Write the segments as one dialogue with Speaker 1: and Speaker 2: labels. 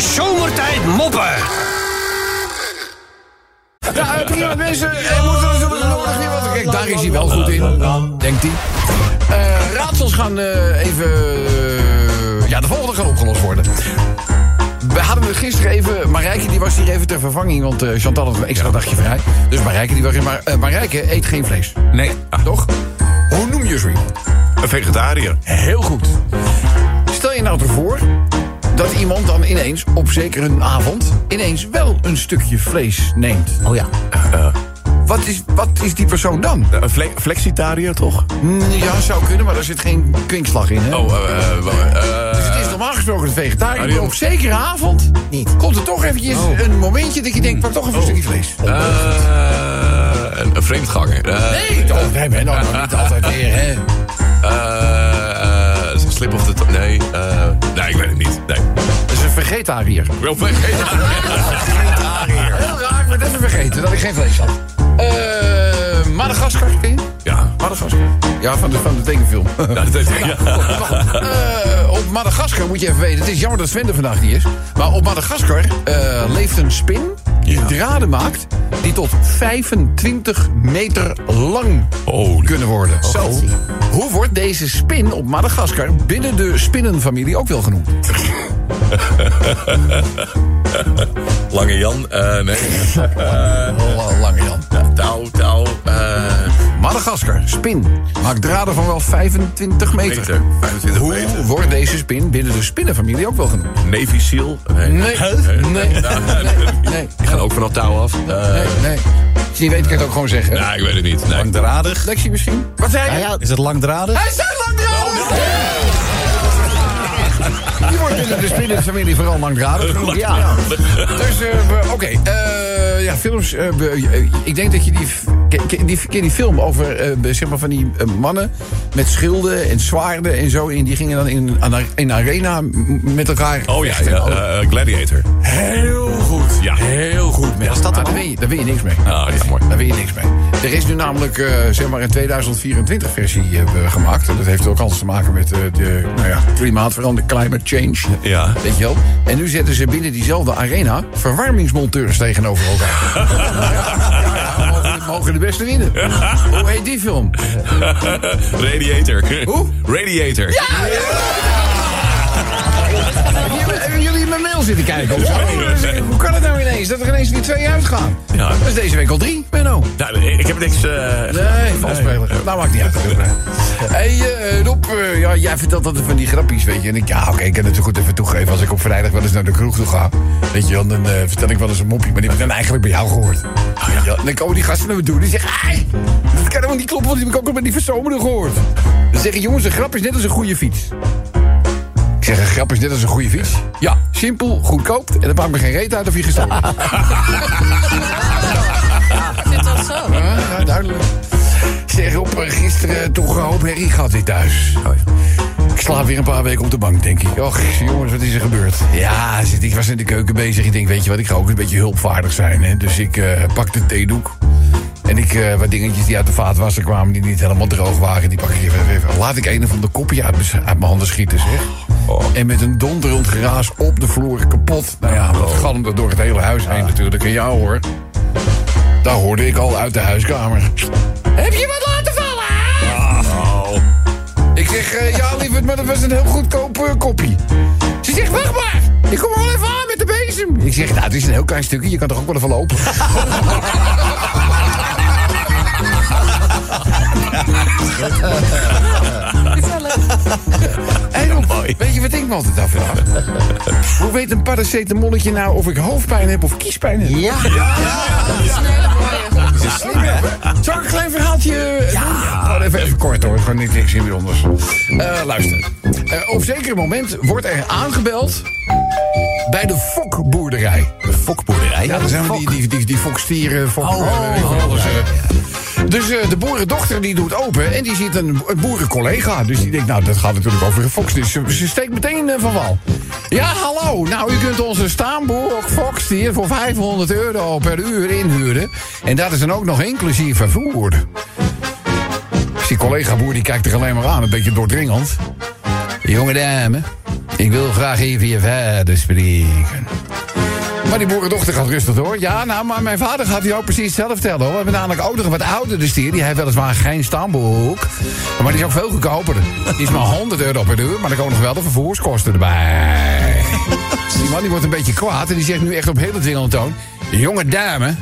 Speaker 1: Zomertijd moppen.
Speaker 2: Ja, prima mensen. Er moet er nodig niet wat. Kijk, daar is hij wel goed in, denkt hij. Eh, raadsels gaan eh, even... eh, ja, de volgende gaan opgelost worden. We hadden het gisteren even... Marijke die was hier even ter vervanging, want eh, Chantal had een extra dagje vrij. Dus Marijke die was hier. Maar eh, Marijke eet geen vlees.
Speaker 3: Nee, ah,
Speaker 2: Toch? Hoe noem je zo iemand?
Speaker 3: een vegetariër.
Speaker 2: Heel goed. Stel je nou ervoor dat iemand dan ineens, op zeker een avond... ineens wel een stukje vlees neemt.
Speaker 1: Oh ja.
Speaker 2: Wat is, wat is die persoon dan?
Speaker 3: Een fle flexitariër, toch?
Speaker 2: Mm, Ja, zou kunnen, maar daar zit geen kwinkslag in, hè?
Speaker 3: Oh, eh, eh, eh,
Speaker 2: Dus het is normaal gesproken een vegetariër.
Speaker 3: Ah,
Speaker 2: maar op zekere avond
Speaker 1: Niet.
Speaker 2: komt er toch eventjes een momentje dat je denkt... pak toch even een stukje vlees.
Speaker 3: eh, een, een vreemdganger. Eh,
Speaker 2: Nee, toch, nee, nee, nou, nou, niet altijd weer, hè? Vegetariër.
Speaker 3: Wel vegetariër.
Speaker 2: Heel raar, ik het even vergeten dat ik geen vlees had. Eh, Madagaskar, ken je?
Speaker 3: Ja.
Speaker 2: Madagaskar. Ja, van de, van de tekenfilm.
Speaker 3: Nou, dat ja.
Speaker 2: Eh, op Madagaskar moet je even weten. Het is jammer dat Sven er vandaag niet is. Maar op Madagaskar eh, leeft een spin
Speaker 3: Ja.
Speaker 2: draden maakt... die tot 25 meter lang
Speaker 3: Oh,
Speaker 2: kunnen worden.
Speaker 1: Zo.
Speaker 2: Hoe wordt deze spin op Madagaskar binnen de spinnenfamilie ook wel genoemd?
Speaker 3: Lange Jan. eh, nee.
Speaker 2: Oh, lange Jan.
Speaker 3: Touw, touw. eh
Speaker 2: Madagaskar, spin. Maakt draden van wel 25 meter.
Speaker 3: meter. 25
Speaker 2: Hoe
Speaker 3: meter.
Speaker 2: wordt deze spin binnen de spinnenfamilie ook wel genoemd?
Speaker 3: Navy Seal. Nee.
Speaker 2: Nee, nee, nee, nee,
Speaker 3: Die gaan ook van dat touw af. Eh,
Speaker 2: nee, nee. Als je niet weet, kan ik het ook gewoon zeggen.
Speaker 3: Nee, ik weet het niet. Nee.
Speaker 4: Langdradig?
Speaker 2: Lexie misschien? Wat zei je?
Speaker 1: Ja, ja.
Speaker 4: Is het langdradig?
Speaker 2: Hij zei langdradig! Die wordt binnen de spinnenfamilie vooral langdradig genoemd.
Speaker 1: Ja.
Speaker 2: Dus, eh, oké. eh, ja, films. ik denk dat je die... Ken, ken- die, ken die film over, eh, zeg maar, van die eh, mannen... met schilden en zwaarden en zo... en die gingen dan in een in een arena met elkaar...
Speaker 3: Oh ja, ja eh, Gladiator.
Speaker 2: Heel goed.
Speaker 3: Ja.
Speaker 2: Heel goed.
Speaker 1: Was dat
Speaker 2: maar
Speaker 1: er
Speaker 2: daar, win je, daar win je niks mee.
Speaker 3: Ah, ja, mooi.
Speaker 2: Daar win je niks mee. Er is nu namelijk eh, zeg maar een 2024 versie gemaakt. En dat heeft ook alles te maken met eh, de nou ja, klimaatverandering, climate change.
Speaker 3: Ja.
Speaker 2: Weet je wel? En nu zetten ze binnen diezelfde arena verwarmingsmonteurs tegenover elkaar. ja, ja, ja, mogen, mogen de beste winnen. Hoe heet die film?
Speaker 3: Radiator.
Speaker 2: Hoe?
Speaker 3: Radiator.
Speaker 2: Hebben hebben jullie in mijn mail zitten kijken of zo? Hoe kan het nou ineens dat er ineens weer twee uitgaan?
Speaker 3: Ja.
Speaker 2: Dat is deze week al drie, Benno.
Speaker 3: Nou, ik heb niks... eh,
Speaker 2: Nee, valspeler. Nou, maakt niet uit. hey, eh, Rob, eh, ja, jij vertelt altijd van die grappies, weet je. En ik, ja, oké, ik kan het zo goed even toegeven. Als ik op vrijdag wel eens naar de kroeg toe ga, weet je dan vertel ik wel eens een mopje. Maar die heb ik dan eigenlijk bij jou gehoord. Wel. En dan komen die gasten naar me toe. Die zeggen, ai, dat kan helemaal niet kloppen, want die heb ik ook al bij die verzomerde gehoord. Dan zeggen jongens, een grap is net als een goede fiets. Zeg, een grap is net als een goede fiets. Ja, simpel, goedkoop. En dan maakt me geen reet uit of je gestolen
Speaker 5: het wel zo?
Speaker 2: Ja, duidelijk. Zeg op, eh, gisteren toch een hoop herrie gehad weer thuis. Ik slaap weer een paar weken op de bank, denk ik. Och, jongens, wat is er gebeurd? Ja, zit, ik was in de keuken bezig. Ik denk, weet je wat, ik ga ook een beetje hulpvaardig zijn. Hè? Dus ik eh pak de theedoek. En ik, eh, wat dingetjes die uit de vaatwasser kwamen... die niet helemaal droog waren, die pak ik even, even. Laat ik een van de kopje uit, mijn- uit mijn handen schieten, zeg. En met een donderend geraas op de vloer kapot. Nou ja, dat galmde door het hele huis heen natuurlijk. En jou hoor. Daar hoorde ik al uit de huiskamer. Heb je wat laten vallen?
Speaker 3: Oh.
Speaker 2: Ik zeg, eh, ja lieverd, maar dat was een heel goedkoop eh, kopje. Ze zegt, wacht maar. Ik kom er wel even aan met de bezem. Ik zeg, nou, het is een heel klein stukje. Je kan toch ook wel even lopen? Hey Rob, weet je wat ik me altijd afvraag? Hoe weet een paracetamolletje nou of ik hoofdpijn heb of kiespijn heb?
Speaker 1: Ja.
Speaker 2: Zal ik een klein verhaaltje ja. Even, even kort hoor, gewoon niks, niks bijzonders. Eh luister. Eh, op zeker moment wordt er aangebeld bij de fokboerderij.
Speaker 4: De fokboerderij?
Speaker 2: Ja, dat zijn we die, die, die, die fokstieren, fok,
Speaker 4: Oh,
Speaker 2: eh, eh. Dus eh, de boerendochter die doet open en die ziet een, een boerencollega. Dus die denkt, nou, dat gaat natuurlijk over een fox. Dus ze, steekt meteen eh, van wal. Ja, hallo. Nou, u kunt onze staanboer fokstier voor 500 euro per uur inhuren. En dat is dan ook nog inclusief vervoer. Dus die collega-boer die kijkt er alleen maar aan, een beetje doordringend. Jonge dame, Ik wil graag even je vader spreken. Maar die boerendochter gaat rustig door. Ja, nou, maar mijn vader gaat hij ook precies hetzelfde vertellen. Hoor. We hebben namelijk ook nog een wat oudere stier. Die heeft weliswaar geen stamboek. Maar die is ook veel goedkoper. Die is maar 100 euro per uur. Maar dan komen nog wel de vervoerskosten erbij. Die man die wordt een beetje kwaad. En die zegt nu echt op hele dwingende toon. Jonge dame.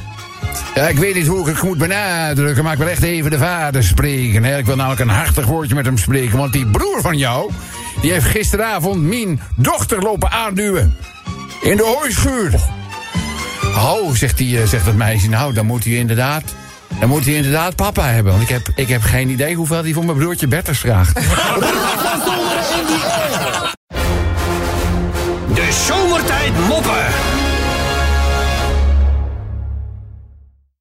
Speaker 2: Ja, ik weet niet hoe ik het moet benadrukken. Maar ik wil echt even de vader spreken. Hè. Ik wil namelijk een hartig woordje met hem spreken. Want die broer van jou. Die heeft gisteravond mijn dochter lopen aanduwen. In de hooischuur. Oh, zegt, die, eh, zegt het meisje. Nou, dan moet hij inderdaad... Dan moet hij inderdaad papa hebben. Want ik heb, ik heb geen idee hoeveel hij voor mijn broertje Bertus vraagt.
Speaker 1: De zomertijd moppen.